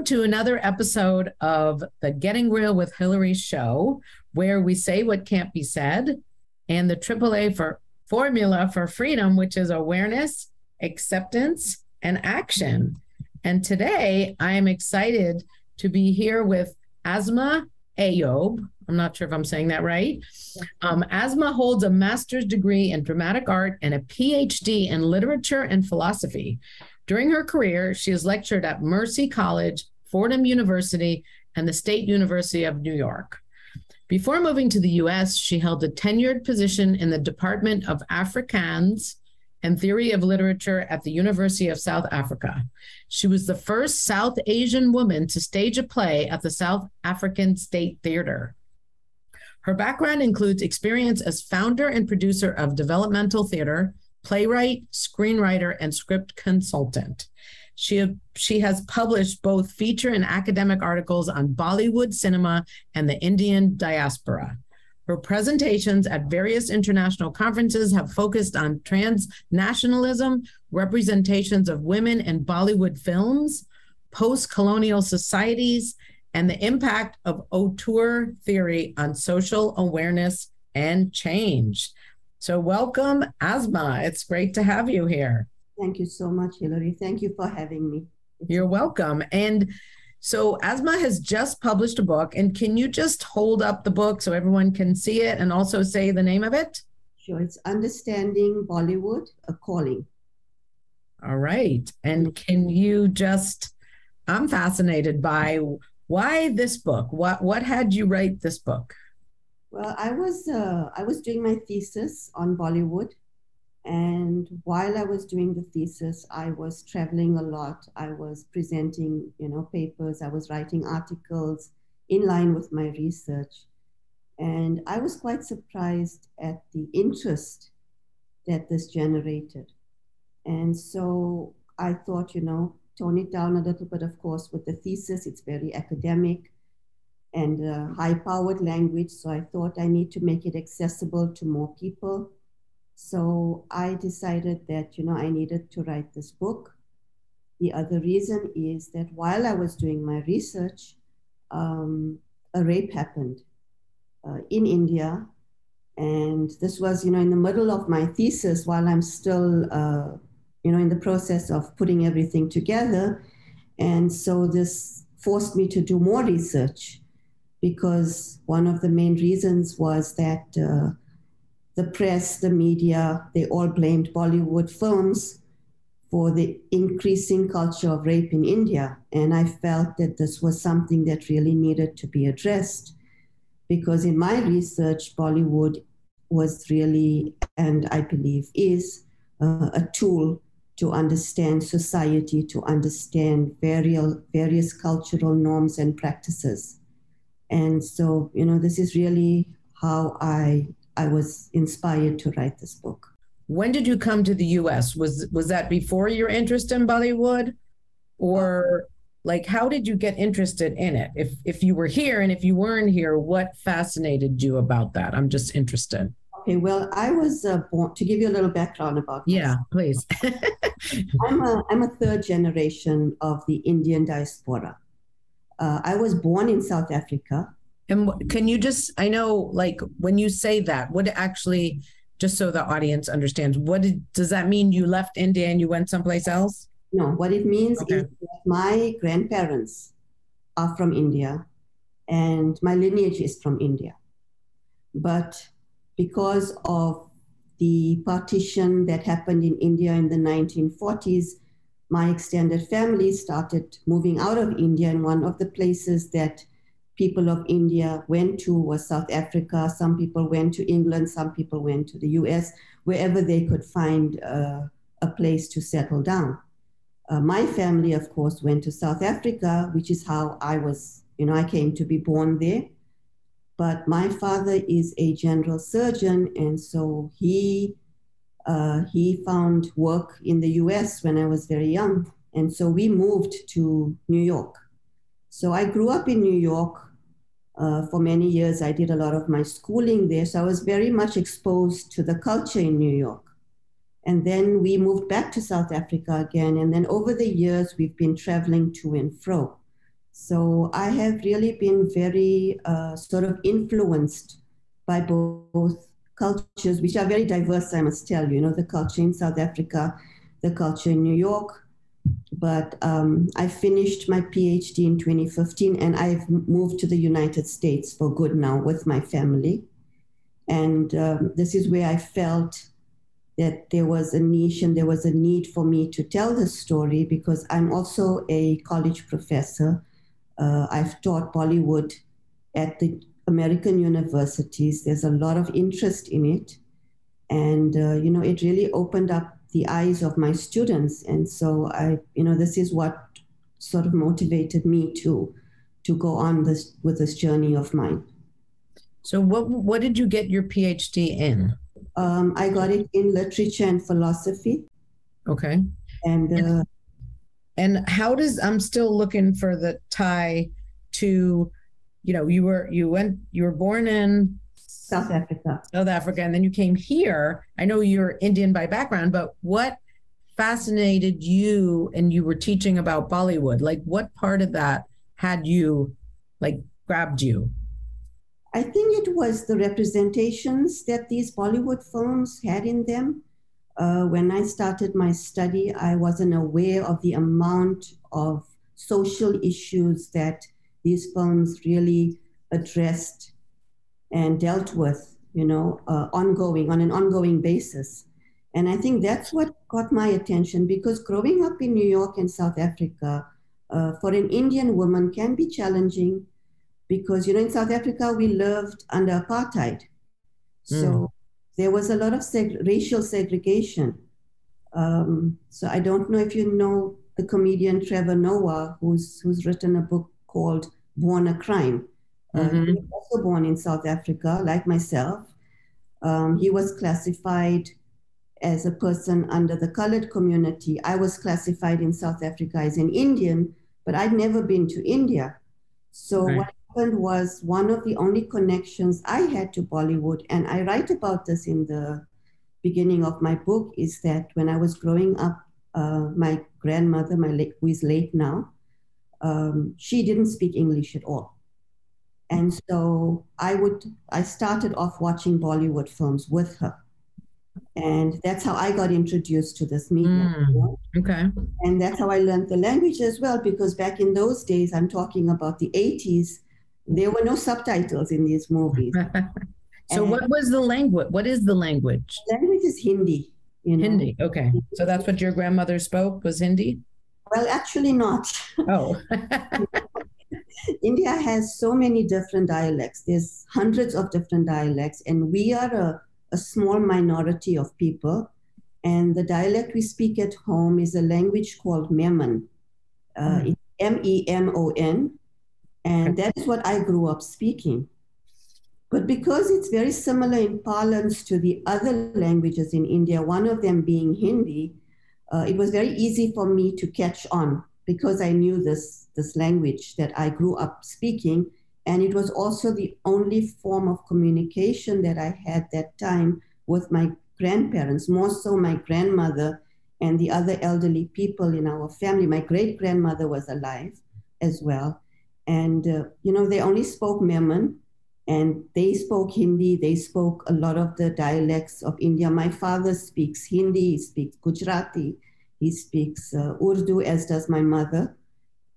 Welcome to another episode of the Getting Real with Hilary show, where we say what can't be said, and the AAA for formula for freedom, which is awareness, acceptance, and action. And today I am excited to be here with Asma Ayob. I'm not sure if I'm saying that right. Um, Asma holds a master's degree in dramatic art and a PhD in literature and philosophy. During her career, she has lectured at Mercy College, Fordham University, and the State University of New York. Before moving to the US, she held a tenured position in the Department of Afrikaans and Theory of Literature at the University of South Africa. She was the first South Asian woman to stage a play at the South African State Theater. Her background includes experience as founder and producer of developmental theater, playwright, screenwriter, and script consultant. She, she has published both feature and academic articles on Bollywood cinema and the Indian diaspora. Her presentations at various international conferences have focused on transnationalism, representations of women in Bollywood films, post colonial societies, and the impact of auteur theory on social awareness and change. So, welcome, Asma. It's great to have you here. Thank you so much, Hilary. Thank you for having me. You're welcome. And so Asma has just published a book, and can you just hold up the book so everyone can see it and also say the name of it? Sure, it's Understanding Bollywood, a Calling. All right. And can you just, I'm fascinated by why this book? What, what had you write this book? Well, I was, uh, I was doing my thesis on Bollywood and while I was doing the thesis, I was traveling a lot. I was presenting, you know, papers. I was writing articles in line with my research. And I was quite surprised at the interest that this generated. And so I thought, you know, tone it down a little bit, of course, with the thesis. It's very academic and uh, high powered language. So I thought I need to make it accessible to more people so I decided that, you know, I needed to write this book. The other reason is that while I was doing my research, um, a rape happened uh, in India. And this was, you know, in the middle of my thesis while I'm still, uh, you know, in the process of putting everything together. And so this forced me to do more research because one of the main reasons was that uh, the press, the media, they all blamed Bollywood films for the increasing culture of rape in India. And I felt that this was something that really needed to be addressed because in my research, Bollywood was really, and I believe is, uh, a tool to understand society, to understand various, various cultural norms and practices. And so, you know, this is really how I I was inspired to write this book. When did you come to the US? Was was that before your interest in Bollywood? Or like how did you get interested in it? If if you were here and if you weren't here, what fascinated you about that? I'm just interested. Okay, well, I was uh, born to give you a little background about. Yeah, please. I'm a I'm a third generation of the Indian diaspora. Uh, I was born in South Africa. And can you just, I know, like when you say that, what actually, just so the audience understands, what did, does that mean you left India and you went someplace else? No, what it means okay. is that my grandparents are from India and my lineage is from India. But because of the partition that happened in India in the 1940s, my extended family started moving out of India, and one of the places that people of India went to was South Africa. Some people went to England. Some people went to the US, wherever they could find uh, a place to settle down. Uh, my family, of course, went to South Africa, which is how I was, you know, I came to be born there. But my father is a general surgeon, and so he uh, he found work in the U.S. when I was very young, and so we moved to New York. So I grew up in New York uh, for many years, I did a lot of my schooling there. So I was very much exposed to the culture in New York. And then we moved back to South Africa again. And then over the years, we've been traveling to and fro. So I have really been very uh, sort of influenced by both cultures, which are very diverse, I must tell you, you know, the culture in South Africa, the culture in New York. But um, I finished my PhD in 2015 and I've moved to the United States for good now with my family. And um, this is where I felt that there was a niche and there was a need for me to tell this story because I'm also a college professor. Uh, I've taught Bollywood at the American universities. There's a lot of interest in it. And, uh, you know, it really opened up the eyes of my students. And so I, you know, this is what sort of motivated me to to go on this with this journey of mine. So what what did you get your PhD in? Um, I got it in literature and philosophy. Okay. And uh, and how does I'm still looking for the tie to, you know, you were you went you were born in South Africa. South Africa, and then you came here. I know you're Indian by background, but what fascinated you and you were teaching about Bollywood? Like what part of that had you like grabbed you? I think it was the representations that these Bollywood films had in them. Uh, when I started my study, I wasn't aware of the amount of social issues that these films really addressed and dealt with, you know, uh, ongoing, on an ongoing basis. And I think that's what got my attention because growing up in New York and South Africa uh, for an Indian woman can be challenging because you know in South Africa we lived under apartheid, so mm. there was a lot of seg- racial segregation. Um, so I don't know if you know the comedian Trevor Noah, who's who's written a book called Born a Crime. Uh, mm-hmm. Uh, he was also born in South Africa, like myself. Um, he was classified as a person under the colored community. I was classified in South Africa as an Indian, but I'd never been to India. So right. what happened was one of the only connections I had to Bollywood, and I write about this in the beginning of my book, is that when I was growing up, uh, my grandmother, my late, who is late now, um, she didn't speak English at all. And so I would, I started off watching Bollywood films with her and that's how I got introduced to this medium. Mm, you know? Okay. And that's how I learned the language as well, because back in those days, I'm talking about the 80s, there were no subtitles in these movies. so, and what was the language? What is the language? Language is Hindi. You know? Hindi. Okay. So that's what your grandmother spoke was Hindi. Well, actually, not. Oh. India has so many different dialects. There's hundreds of different dialects, and we are a, a small minority of people. And the dialect we speak at home is a language called Memon. Uh, mm. M E M O N. And that is what I grew up speaking. But because it's very similar in parlance to the other languages in India, one of them being Hindi, uh, it was very easy for me to catch on because I knew this, this language that I grew up speaking. And it was also the only form of communication that I had that time with my grandparents, more so my grandmother and the other elderly people in our family. My great grandmother was alive as well. And, uh, you know, they only spoke Memon and they spoke Hindi. They spoke a lot of the dialects of India. My father speaks Hindi, he speaks Gujarati, he speaks uh, Urdu, as does my mother.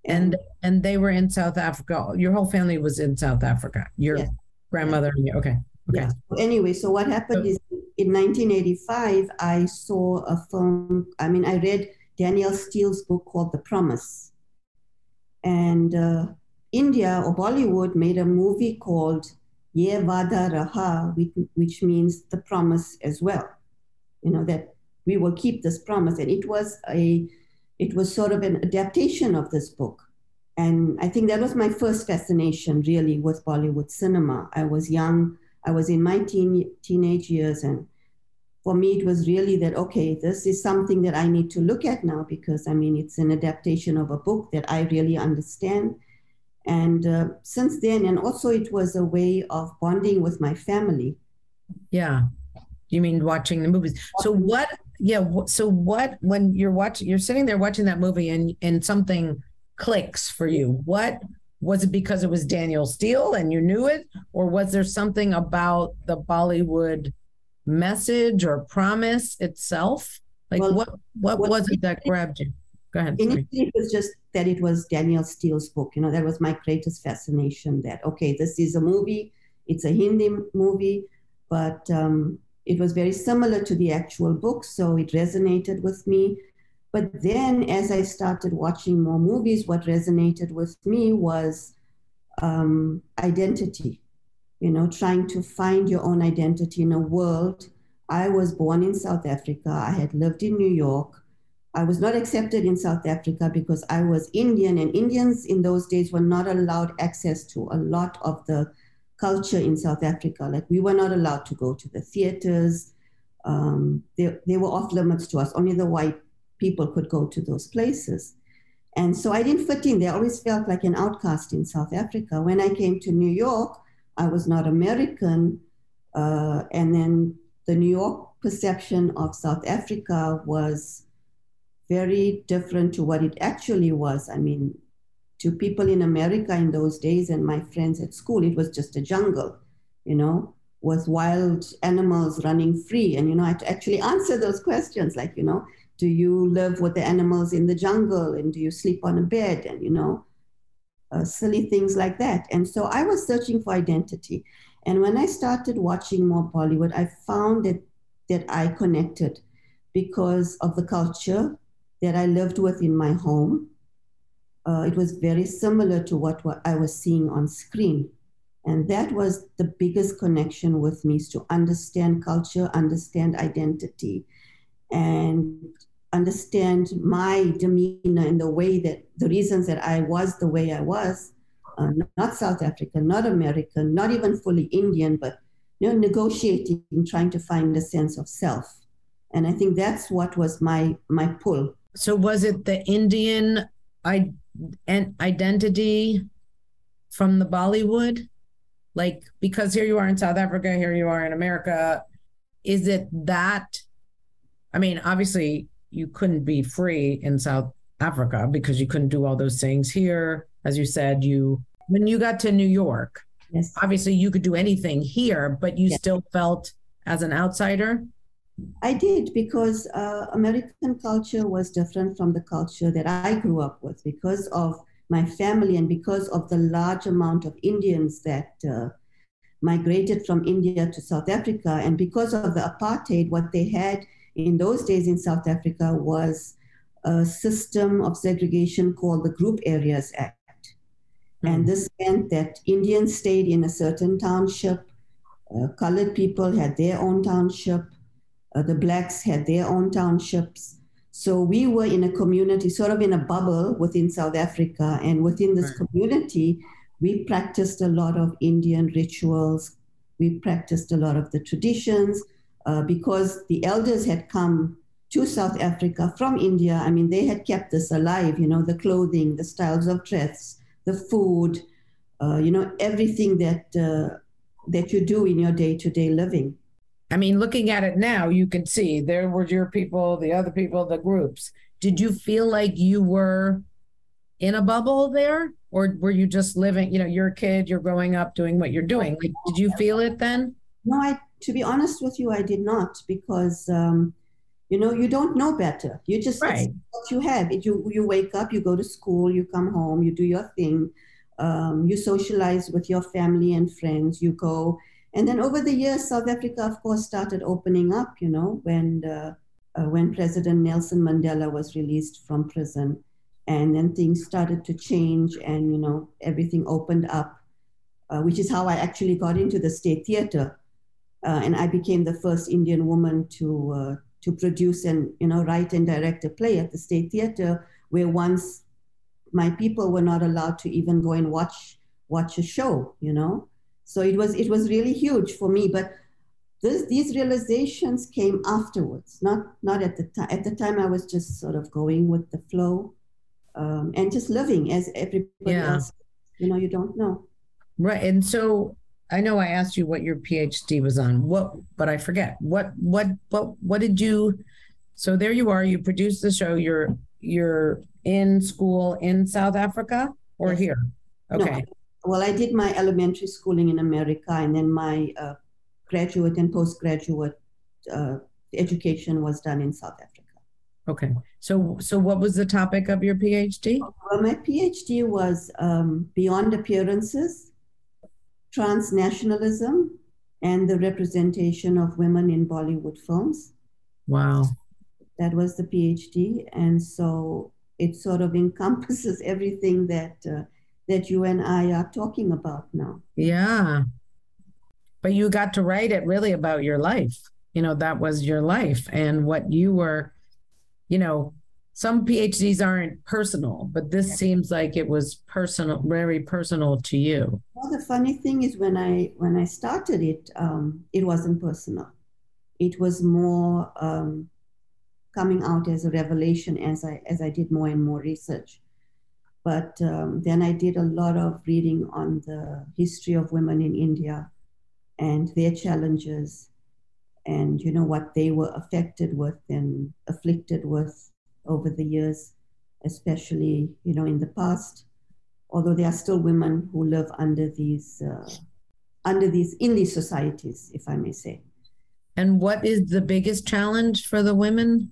And and they were in South Africa. Your whole family was in South Africa. Your yes. grandmother and you. Okay. Okay. Yeah. Anyway, so what happened so, is in 1985, I saw a film. I mean, I read Danielle Steel's book called The Promise, and uh, India or Bollywood made a movie called Ye Vada Raha, which, which means the promise as well. You know, that we will keep this promise. And it was a it was sort of an adaptation of this book. And I think that was my first fascination really with Bollywood cinema. I was young, I was in my teen, teenage years, and for me it was really that okay, this is something that I need to look at now because I mean it's an adaptation of a book that I really understand and uh, since then and also it was a way of bonding with my family yeah you mean watching the movies so what yeah so what when you're watching you're sitting there watching that movie and and something clicks for you? What was it because it was Danielle Steel and you knew it, or was there something about the Bollywood message or promise itself? Like well, what what was it that grabbed you? Go ahead. Initially, it was just that it was Danielle Steel's book. You know, that was my greatest fascination. That okay, this is a movie. It's a Hindi movie, but um, it was very similar to the actual book, so it resonated with me. But then, as I started watching more movies, what resonated with me was um, identity. You know, trying to find your own identity in a world. I was born in South Africa. I had lived in New York. I was not accepted in South Africa because I was Indian, and Indians in those days were not allowed access to a lot of the culture in South Africa. Like we were not allowed to go to the theaters. Um, they, they were off limits to us. Only the white people could go to those places. And so I didn't fit in. They always felt like an outcast in South Africa. When I came to New York, I was not American. Uh, and then the New York perception of South Africa was very different to what it actually was. I mean, to people in America in those days and my friends at school, it was just a jungle, you know, with wild animals running free. And, you know, I had to actually answer those questions like, you know, do you live with the animals in the jungle and do you sleep on a bed and you know uh, silly things like that. And so i was searching for identity. And when i started watching more bollywood i found that that i connected because of the culture that i lived with in my home uh, it was very similar to what, what i was seeing on screen and that was the biggest connection with me is to understand culture understand identity and understand my demeanor in the way that the reasons that I was the way I was, uh, not South African, not American, not even fully Indian, but you know, negotiating, trying to find a sense of self. And I think that's what was my my pull. So was it the Indian I- and identity from the Bollywood? Like because here you are in South Africa, here you are in America. Is it that I mean, obviously, you couldn't be free in South Africa because you couldn't do all those things here. As you said, you when you got to New York, yes. obviously you could do anything here, but you yes. still felt as an outsider. I did because uh, American culture was different from the culture that I grew up with because of my family and because of the large amount of Indians that uh, migrated from India to South Africa and because of the apartheid, what they had in those days in South Africa was a system of segregation called the Group Areas Act. Mm. And this meant that Indians stayed in a certain township, uh, colored people had their own township, uh, the blacks had their own townships. So we were in a community, sort of in a bubble within South Africa. And within this right. community, we practiced a lot of Indian rituals. We practiced a lot of the traditions uh, because the elders had come to South Africa from India. I mean, they had kept this alive, you know, the clothing, the styles of dress, the food, uh, you know, everything that, uh, that you do in your day to day living. I mean, looking at it now, you can see there were your people, the other people, the groups. Did you feel like you were in a bubble there? Or were you just living, you know, you're a kid, you're growing up doing what you're doing? Like, did you feel it then? No, I to be honest with you, I did not because um, you know you don't know better. You just right. what you have. It, you you wake up, you go to school, you come home, you do your thing, um, you socialize with your family and friends. You go, and then over the years, South Africa, of course, started opening up. You know when uh, uh, when President Nelson Mandela was released from prison, and then things started to change, and you know everything opened up. Uh, which is how I actually got into the state theater uh, and I became the first Indian woman to uh, to produce and you know write and direct a play at the State Theatre, where once my people were not allowed to even go and watch watch a show. You know, so it was it was really huge for me. But this, these realizations came afterwards, not not at the time. At the time, I was just sort of going with the flow um, and just living as everybody yeah. else. You know, you don't know. Right, and so I know I asked you what your PhD was on. What, but I forget. What, what, what, what did you? So there you are. You produced the show. You're you're in school in South Africa or Yes. here? No, Okay. Well, I did my elementary schooling in America, and then my uh, graduate and postgraduate uh, education was done in South Africa. Okay. So so what was the topic of your PhD? Well, my PhD was um, Beyond Appearances, Transnationalism, and the Representation of Women in Bollywood Films. Wow. That was the PhD. And so it sort of encompasses everything that, uh, that you and I are talking about now. Yeah. But you got to write it really about your life. You know, that was your life and what you were, you know, some PhDs aren't personal, but this seems like it was personal, very personal to you. Well, the funny thing is when I when I started it, um, it wasn't personal. It was more um, coming out as a revelation as I as I did more and more research. But um, then I did a lot of reading on the history of women in India and their challenges, and you know what they were affected with and afflicted with over the years, especially you know in the past although there are still women who live under these uh, under these in these societies, if I may say, And what is the biggest challenge for the women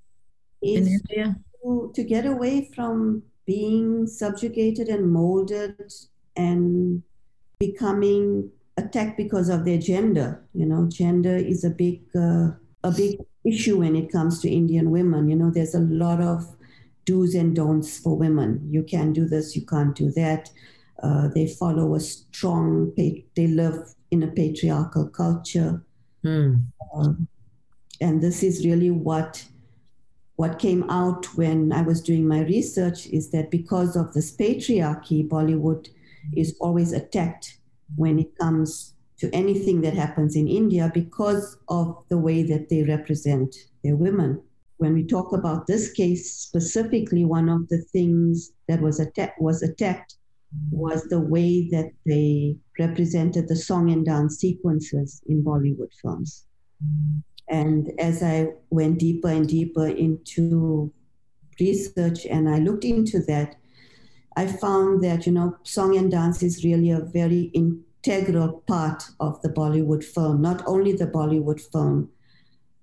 in India? to, to get away from being subjugated and molded and becoming attacked because of their gender. You know, gender is a big uh, a big issue when it comes to Indian women. You know, there's a lot of do's and don'ts for women. You can do this, you can't do that. Uh, they follow a strong. They live in a patriarchal culture. Hmm. Um, and this is really what what came out when I was doing my research is that because of this patriarchy, Bollywood is always attacked when it comes to anything that happens in India because of the way that they represent their women. When we talk about this case specifically, one of the things that was attacked was attacked was the way that they represented the song and dance sequences in Bollywood films. And as I went deeper and deeper into research and I looked into that, I found that, you know, song and dance is really a very integral part of the Bollywood film, not only the Bollywood film,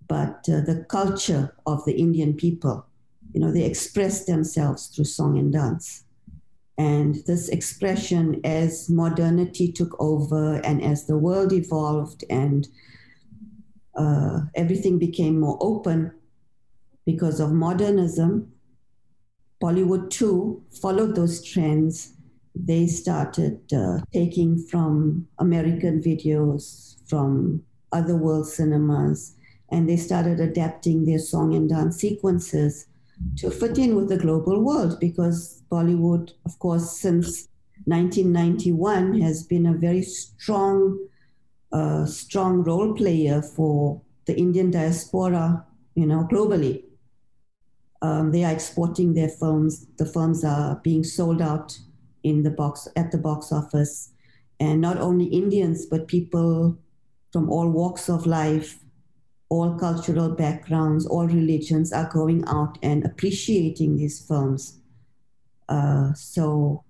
but uh, the culture of the Indian people. You know, they express themselves through song and dance. And this expression, as modernity took over and as the world evolved and uh, everything became more open because of modernism. Bollywood too followed those trends. They started uh, taking from American videos, from other world cinemas, and they started adapting their song and dance sequences to fit in with the global world because Bollywood, of course, since 1991 has been a very strong a strong role player for the Indian diaspora, you know, globally. Um, they are exporting their films. The films are being sold out in the box at the box office, and not only Indians but people from all walks of life, all cultural backgrounds, all religions are going out and appreciating these films. Uh, so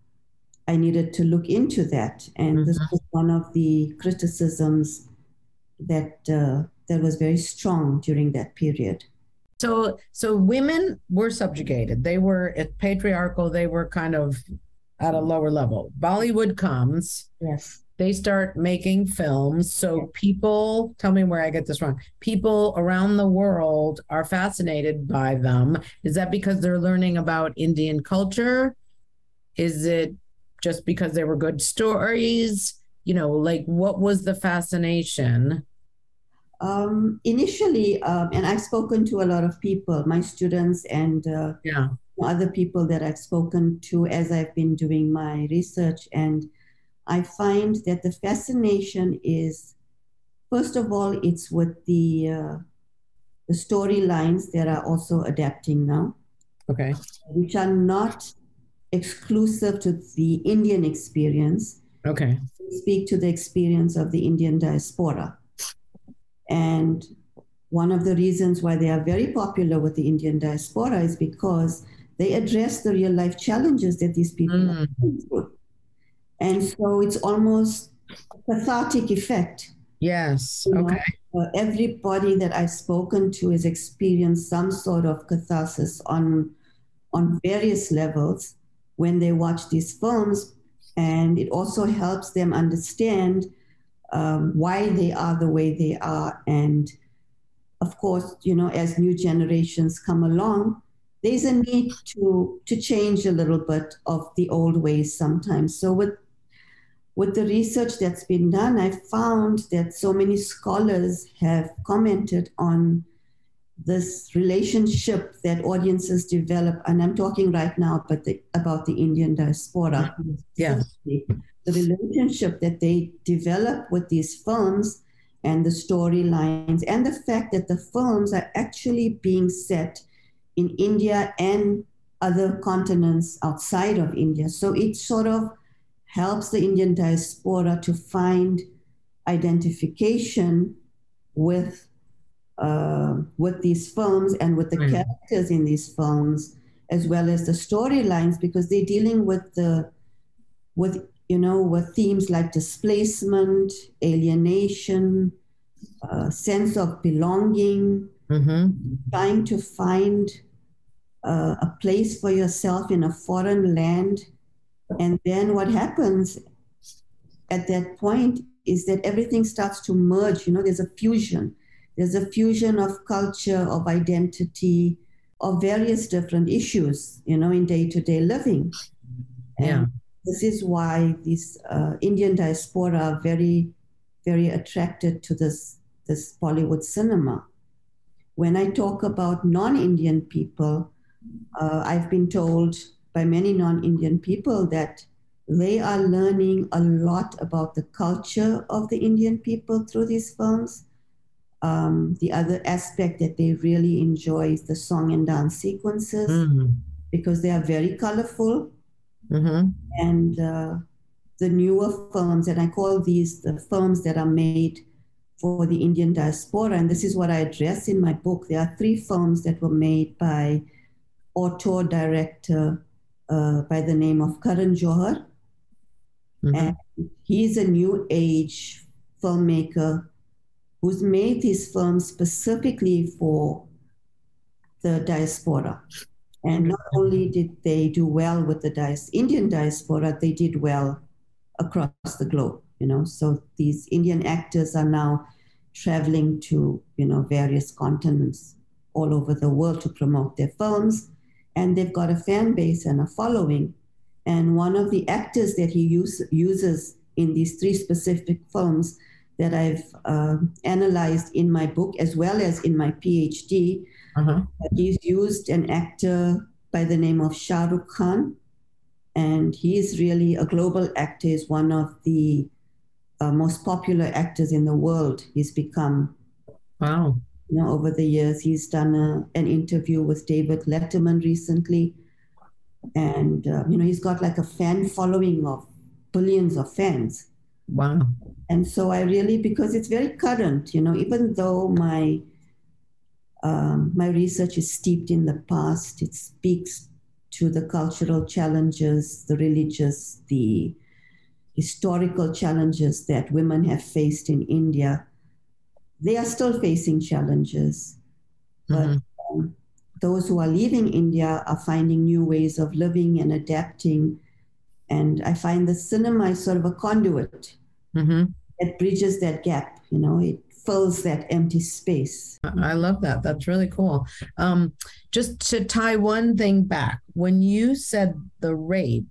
I needed to look into that, and this was one of the criticisms that uh, that was very strong during that period. So so women were subjugated. They were at patriarchal, they were kind of at a lower level. Bollywood comes, Yes. they start making films. So people, tell me where I get this wrong. People around the world are fascinated by them. Is that because they're learning about Indian culture? Is it just because they were good stories? You know, like what was the fascination? Um, initially, um, and I've spoken to a lot of people, my students and uh, Yeah. other people that I've spoken to as I've been doing my research, and I find that the fascination is, first of all, it's with the uh, the storylines that are also adapting now. Okay. which are not exclusive to the Indian experience, Okay. speak to the experience of the Indian diaspora. And one of the reasons why they are very popular with the Indian diaspora is because they address the real life challenges that these people mm. are going through. And so it's almost a cathartic effect. Yes. You okay. Know, uh, everybody that I've spoken to has experienced some sort of catharsis on on various levels when they watch these films, and it also helps them understand um, why they are the way they are. And of course, you know, as new generations come along, there's a need to to change a little bit of the old ways sometimes. So with with the research that's been done, I found that so many scholars have commented on this relationship that audiences develop, and I'm talking right now but the, about the Indian diaspora. Yeah. The relationship that they develop with these films and the storylines, and the fact that the films are actually being set in India and other continents outside of India. So it sort of helps the Indian diaspora to find identification with uh, with these films and with the mm. characters in these films, as well as the storylines, because they're dealing with the with you know with themes like displacement, alienation, uh, sense of belonging, mm-hmm. trying to find uh, a place for yourself in a foreign land and then what happens at that point is that everything starts to merge. You know, there's a fusion. There's a fusion of culture, of identity, of various different issues, you know, in day to day living. Yeah. And this is why these uh, Indian diaspora are very, very attracted to this, this Bollywood cinema. When I talk about non Indian people, uh, I've been told by many non Indian people that they are learning a lot about the culture of the Indian people through these films. Um, the other aspect that they really enjoy is the song and dance sequences mm-hmm. because they are very colorful. Mm-hmm. And uh, the newer films, and I call these the films that are made for the Indian diaspora, and this is what I address in my book. There are three films that were made by auteur director uh, by the name of Karan Johar. Mm-hmm. And he's a new age filmmaker who's made these films specifically for the diaspora. And not mm-hmm. only did they do well with the dias- Indian diaspora, they did well across the globe. You know, so these Indian actors are now traveling to you know various continents all over the world to promote their films and they've got a fan base and a following. And one of the actors that he use, uses in these three specific films that I've uh, analyzed in my book as well as in my PhD, uh-huh. he's used an actor by the name of Shah Rukh Khan. And he's really a global actor, is one of the uh, most popular actors in the world. He's become. Wow you know, over the years. He's done a, an interview with David Letterman recently. And, uh, you know, he's got like a fan following of billions of fans. Wow. And so I really, because it's very current, you know, even though my um, my research is steeped in the past, it speaks to the cultural challenges, the religious, the historical challenges that women have faced in India they are still facing challenges. But mm-hmm. um, those who are leaving India are finding new ways of living and adapting. And I find the cinema is sort of a conduit mm-hmm. that bridges that gap, you know, it fills that empty space. I love that. That's really cool. Um, just to tie one thing back, when you said the rape,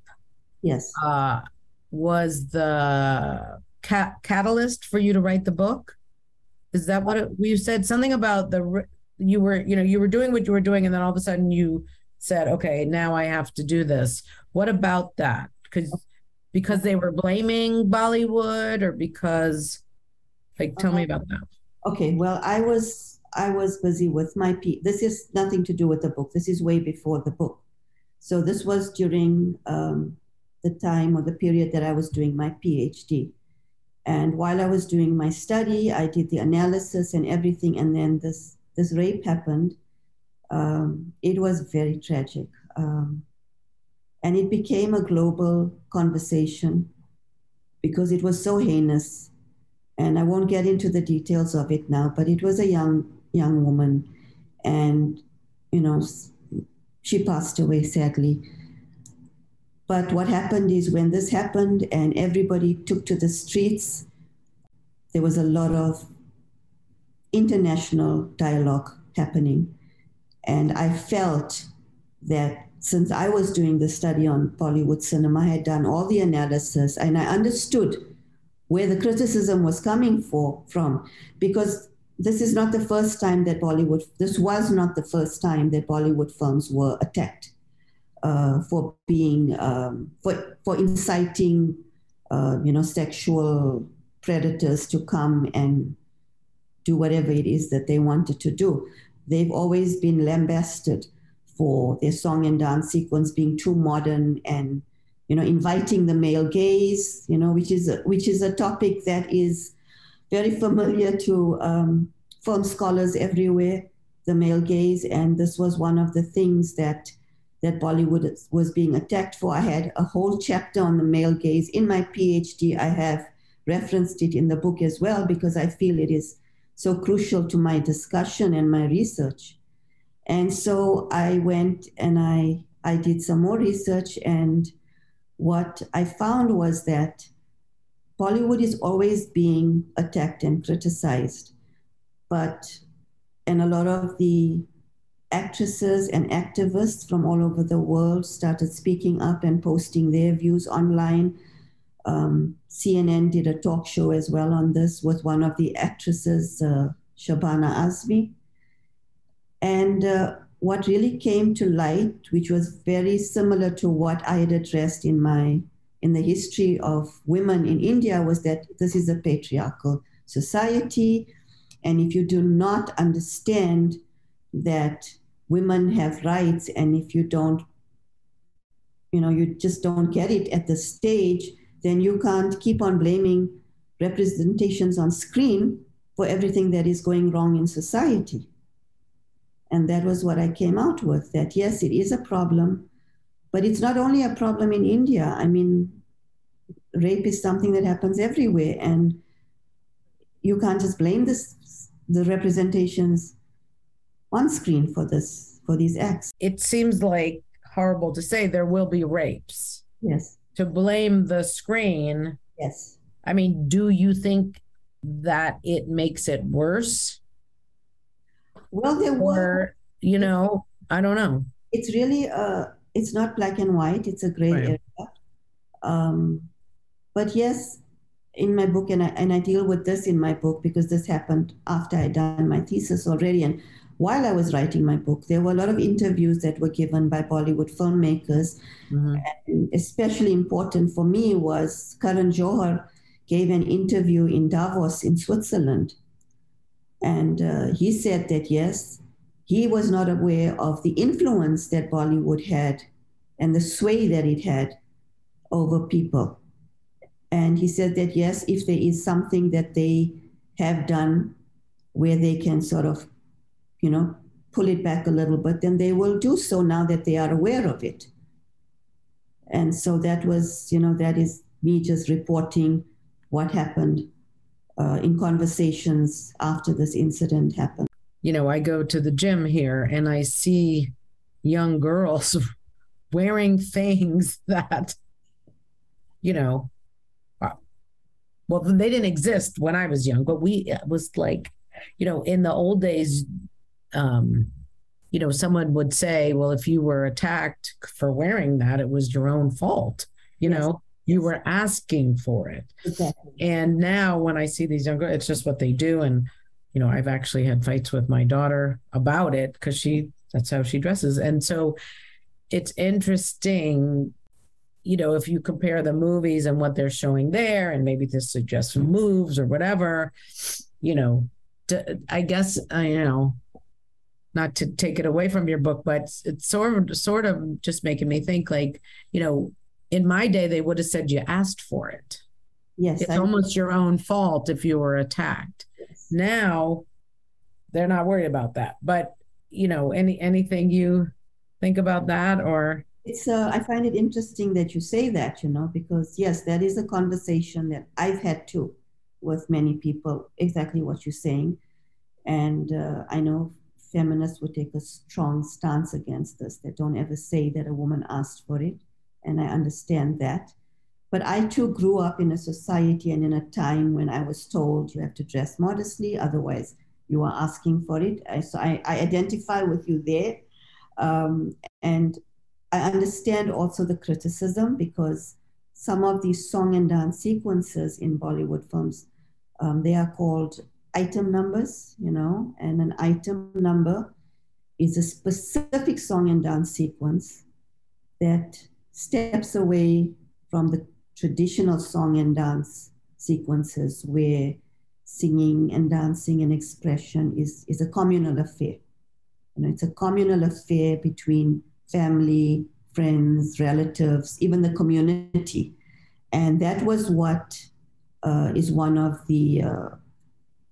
yes, uh, was the catalyst for you to write the book? Is that what it, you said? Something about the you were you know you were doing what you were doing, and then all of a sudden you said, okay, now I have to do this. What about that? Because because they were blaming Bollywood, or because like tell me about that. Okay, well, I was I was busy with my P. This is nothing to do with the book. This is way before the book. So this was during um, the time or the period that I was doing my PhD. And while I was doing my study, I did the analysis and everything, and then this this rape happened. Um, it was very tragic. Um, and it became a global conversation because it was so heinous. And I won't get into the details of it now, but it was a young young woman, and you know, she passed away sadly. But what happened is when this happened and everybody took to the streets, there was a lot of international dialogue happening. And I felt that since I was doing the study on Bollywood cinema, I had done all the analysis and I understood where the criticism was coming for, from because this is not the first time that Bollywood, this was not the first time that Bollywood films were attacked uh, for being, um, for, for inciting, uh, you know, sexual predators to come and do whatever it is that they wanted to do. They've always been lambasted for their song and dance sequence being too modern and you know inviting the male gaze you know which is a, which is a topic that is very familiar to um, film scholars everywhere the male gaze. And this was one of the things that that bollywood was being attacked for. I had a whole chapter on the male gaze in my phd i have referenced it in the book as well because i feel it is so crucial to my discussion and my research and so i went and i i did some more research and what I found was that Bollywood is always being attacked and criticized, but and a lot of the actresses and activists from all over the world started speaking up and posting their views online. Um, CNN did a talk show as well on this with one of the actresses, uh, Shabana Azmi. And uh, what really came to light, which was very similar to what I had addressed in my in the history of women in India, was that this is a patriarchal society, and if you do not understand that women have rights, and if you don't, you know, you just don't get it at the stage, then you can't keep on blaming representations on screen for everything that is going wrong in society. And that was what I came out with that yes, it is a problem, but it's not only a problem in India. I mean, rape is something that happens everywhere, and you can't just blame this, the representations on screen for this for these acts. It seems like horrible to say there will be rapes. Yes. To blame the screen. Yes. I mean, do you think that it makes it worse? Well, there were, you know, I don't know. It's really, uh, it's not black and white. It's a gray right. area. Um, but yes, in my book, and I, and I deal with this in my book because this happened after I'd done my thesis already. And while I was writing my book, there were a lot of interviews that were given by Bollywood filmmakers. Mm-hmm. And especially important for me was Karan Johar gave an interview in Davos in Switzerland and uh, he said that yes, he was not aware of the influence that Bollywood had and the sway that it had over people. And he said that yes, if there is something that they have done where they can sort of, you know, pull it back a little bit, then they will do so now that they are aware of it. And so that was, you know, that is me just reporting what happened uh, in conversations after this incident happened. You know, I go to the gym here and I see young girls wearing things that, you know, uh, well, they didn't exist when I was young, but we it was like, you know, in the old days, um, you know, someone would say, well, if you were attacked for wearing that, it was your own fault. You yes. know, you were asking for it. Exactly. And now when I see these young girls, it's just what they do. And, you know, I've actually had fights with my daughter about it because she, that's how she dresses. And so it's interesting, you know, if you compare the movies and what they're showing there, and maybe this suggests moves or whatever, you know, I guess, I you know, not to take it away from your book, but it's sort of, sort of just making me think like, you know, in my day, they would have said you asked for it. Yes. It's I almost your own fault if you were attacked. Yes. Now they're not worried about that. But you know, any anything you think about that or it's uh, i find it interesting that you say that you know because yes that is a conversation that i've had too with many people exactly what you're saying and uh, i know feminists would take a strong stance against this they don't ever say that a woman asked for it and i understand that. But i too grew up in a society and in a time when i was told you have to dress modestly otherwise you are asking for it. I, so I, I identify with you there. Um, and I understand also the criticism because some of these song and dance sequences in Bollywood films, um, they are called item numbers, you know, and an item number is a specific song and dance sequence that steps away from the traditional song and dance sequences where singing and dancing and expression is, is a communal affair. You know, it's a communal affair between family, friends, relatives, even the community. And that was what uh, is one of the, uh,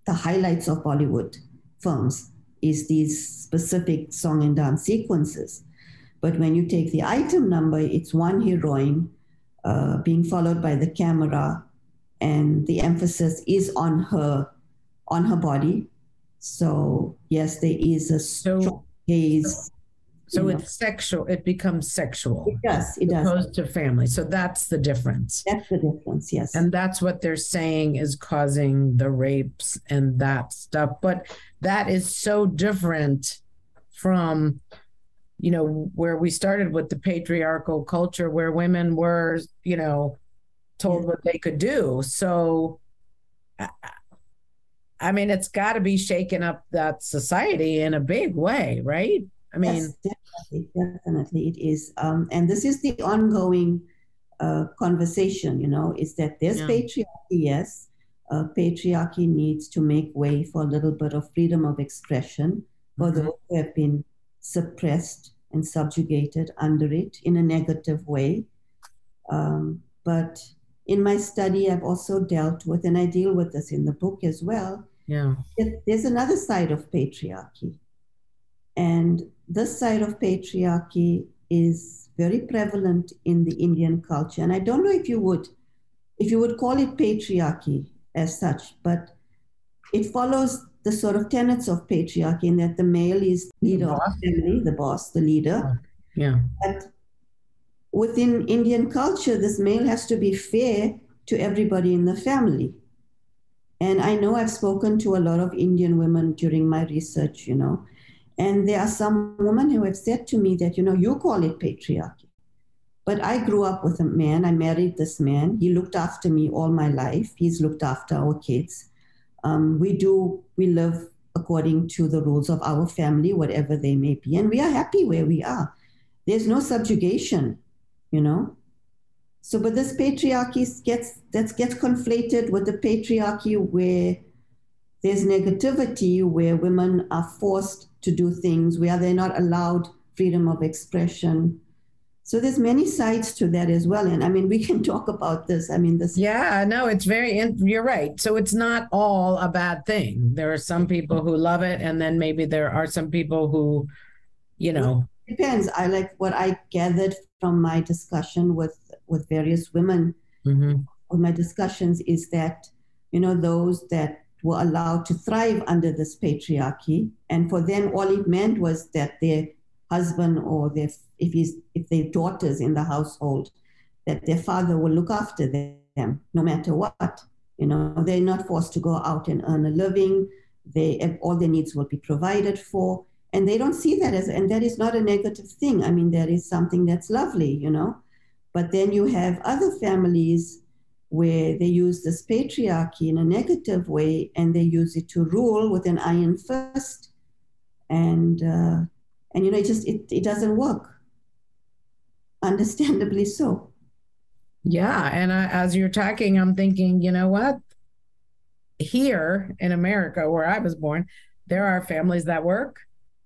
the highlights of Bollywood films is these specific song and dance sequences. But when you take the item number, it's one heroine uh, being followed by the camera, and the emphasis is on her on her body so yes, there is a strong so, gaze. So it's know. sexual. It becomes sexual. It does. It does. Opposed to family. So that's the difference. That's the difference. Yes. And that's what they're saying is causing the rapes and that stuff. But that is so different from you know where we started with the patriarchal culture where women were you know told yeah. what they could do so I mean, it's got to be shaking up that society in a big way, right? I mean, yes, definitely, definitely it is. Um, and this is the ongoing uh, conversation, you know, is that there's yeah. patriarchy, yes. Uh, patriarchy needs to make way for a little bit of freedom of expression for mm-hmm. those who have been suppressed and subjugated under it in a negative way. Um, but in my study, I've also dealt with, and I deal with this in the book as well. Yeah. There's another side of patriarchy. And this side of patriarchy is very prevalent in the Indian culture. And I don't know if you would, if you would call it patriarchy as such, but it follows the sort of tenets of patriarchy in that the male is leader of the family, the boss, the leader. Yeah. But within Indian culture, this male has to be fair to everybody in the family. And I know I've spoken to a lot of Indian women during my research, you know, and there are some women who have said to me that, you know, you call it patriarchy. But I grew up with a man, I married this man. He looked after me all my life. He's looked after our kids. Um, we do, we live according to the rules of our family, whatever they may be. And we are happy where we are. There's no subjugation you know so but this patriarchy gets that gets conflated with the patriarchy where there's negativity where women are forced to do things where they're not allowed freedom of expression so there's many sides to that as well and i mean we can talk about this i mean this yeah no it's very you're right so it's not all a bad thing there are some people who love it and then maybe there are some people who you know It depends. I like what I gathered from my discussion with with various women. Mm-hmm. With my discussions is that you know those that were allowed to thrive under this patriarchy, and for them all it meant was that their husband or their if he's if their daughters in the household, that their father will look after them no matter what. You know, they're not forced to go out and earn a living. They all their needs will be provided for and they don't see that as and that is not a negative thing i mean that is something that's lovely you know but then you have other families where they use this patriarchy in a negative way and they use it to rule with an iron fist and uh, and you know it just it, it doesn't work understandably so yeah and I, as you're talking i'm thinking you know what here in america where i was born there are families that work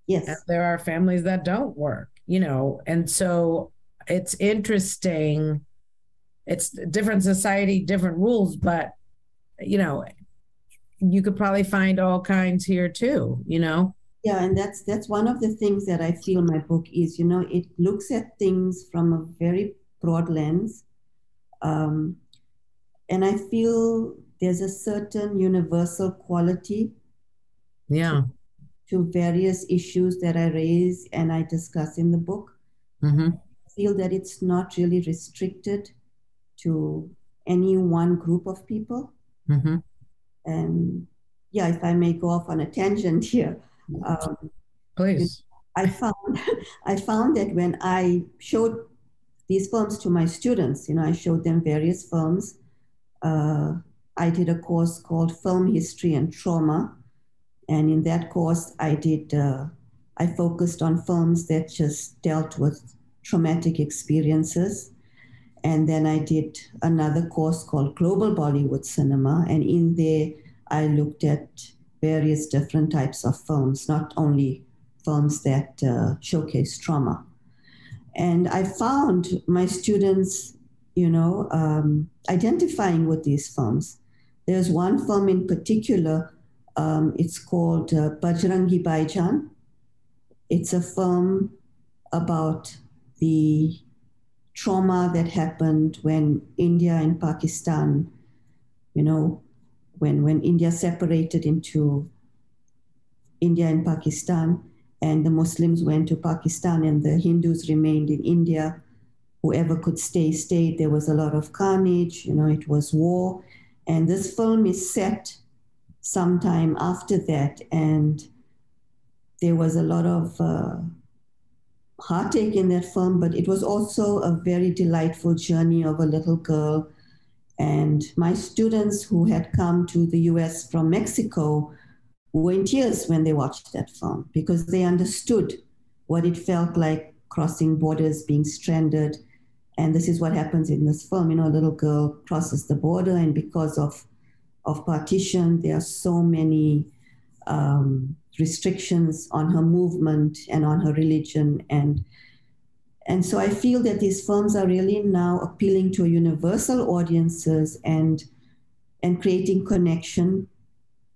Yes. And there are families that don't work, you know, and so it's interesting. It's different society, different rules, but you know, you could probably find all kinds here too, you know. Yeah, and that's that's one of the things that I feel my book is. You know, it looks at things from a very broad lens, um, and I feel there's a certain universal quality. Yeah. To, to various issues that I raise and I discuss in the book. Mm-hmm. I feel that it's not really restricted to any one group of people. Mm-hmm. And yeah, if I may go off on a tangent here, um, please. I found I found that when I showed these films to my students, you know, I showed them various films. Uh, I did a course called Film History and Trauma, and in that course, I did uh, I focused on films that just dealt with traumatic experiences. And then I did another course called Global Bollywood Cinema. And in there, I looked at various different types of films, not only films that uh, showcase trauma. And I found my students, you know, um, identifying with these films. There's one film in particular, um, it's called uh, Bajrangi Bhaijaan. It's a film about the trauma that happened when India and Pakistan, you know, when, when India separated into India and Pakistan, and the Muslims went to Pakistan and the Hindus remained in India. Whoever could stay, stayed. There was a lot of carnage, you know, it was war. And this film is set sometime after that, and there was a lot of uh, heartache in that film, but it was also a very delightful journey of a little girl. And my students who had come to the US from Mexico were in tears when they watched that film because they understood what it felt like crossing borders, being stranded. And this is what happens in this film. You know, a little girl crosses the border, and because of, of partition, there are so many um, restrictions on her movement and on her religion and and so I feel that these films are really now appealing to universal audiences and and creating connection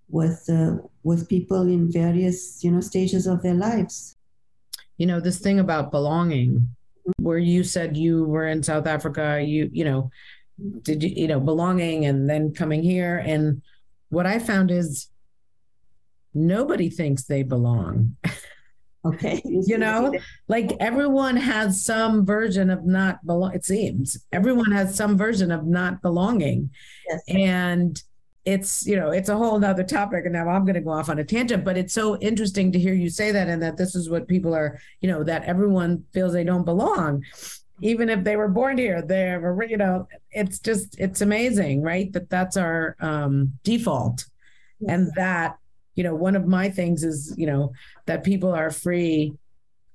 with uh, with people in various you know stages of their lives. You know this thing about belonging, where you said you were in South Africa, you you know, did you you know belonging and then coming here, and what I found is nobody thinks they belong. Okay. you know, like everyone has some version of not belong. It seems everyone has some version of not belonging. Yes. And it's, you know, it's a whole nother topic. And now I'm going to go off on a tangent, but it's so interesting to hear you say that and that this is what people are, you know, that everyone feels they don't belong. Even if they were born here, they're, you know, it's just, it's amazing, right? That that's our um, default. Yes. And that you know, one of my things is, you know, that people are free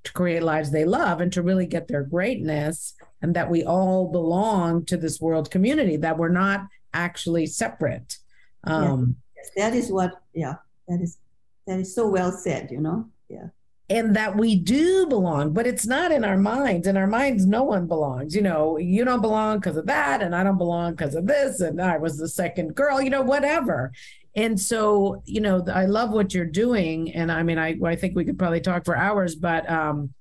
to create lives they love and to really get their greatness and that we all belong to this world community that we're not actually separate. Um yeah. that is what yeah that is that is so well said you know? Yeah. And that we do belong but it's not in our minds. In our minds no one belongs. You know you don't belong because of that and i don't belong because of this and i was the second girl you know whatever and so you know i love what you're doing and i mean i, I think we could probably talk for hours but um,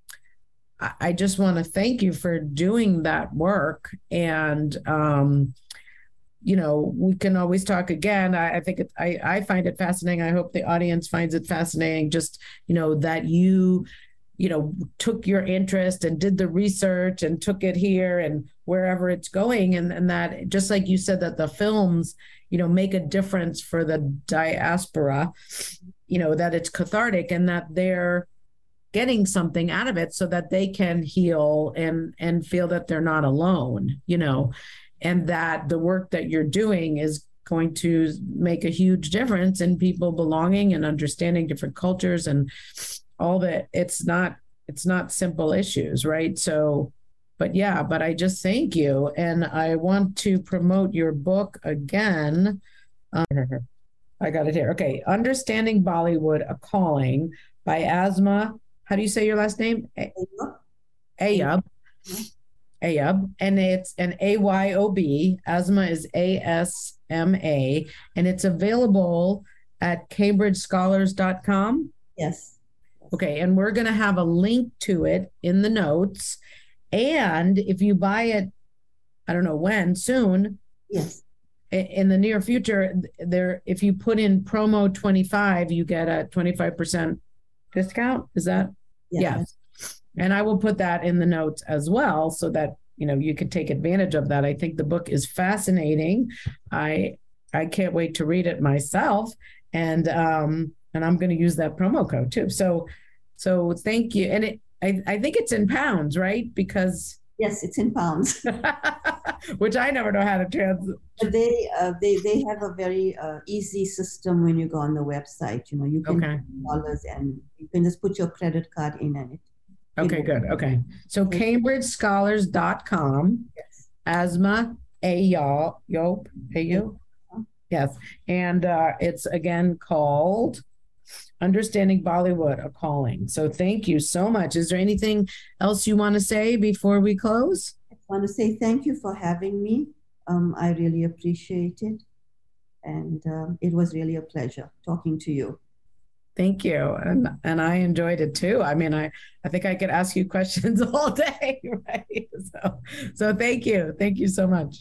I, just want to thank you for doing that work and um, you know we can always talk again. I, I think it, I, I find it fascinating. I hope the audience finds it fascinating just you know that you you know took your interest and did the research and took it here and wherever it's going. And, and that just like you said that the films you know make a difference for the diaspora you know that it's cathartic and that they're getting something out of it so that they can heal and and feel that they're not alone you know and that the work that you're doing is going to make a huge difference in people belonging and understanding different cultures and all that it's not it's not simple issues right so but yeah, but I just thank you. And I want to promote your book again. Um, I got it here. Okay. Understanding Bollywood, a calling by Asma. How do you say your last name? Ayob. Ayob. And it's an A Y O B. Asma is A S M A. And it's available at cambridgescholars.com. Yes. Okay, and we're going to have a link to it in the notes. And if you buy it, I don't know when, soon, Yes. in the near future, there if you put in promo 25, you get a 25% discount. Is that? Yeah. Yes. And I will put that in the notes as well so that you know you could take advantage of that. I think the book is fascinating. I I can't wait to read it myself and um and I'm going to use that promo code too. So so thank you. And it I I think it's in pounds, right? Because Yes, it's in pounds. which I never know how to translate. But they uh, they they have a very uh, easy system when you go on the website. You know, you can Okay. dollars and you can just put your credit card in and it. Okay, good. Okay. So cambridgescholars.com Yes. Asma a y'all yop a you yes and uh it's again called understanding bollywood a calling. So thank you so much. Is there anything else you want to say before we close? I want to say thank you for having me. Um, I really appreciate it, and um, it was really a pleasure talking to you. thank you. And and i enjoyed it too. I mean i i think i could ask you questions all day right? So so thank you. Thank you so much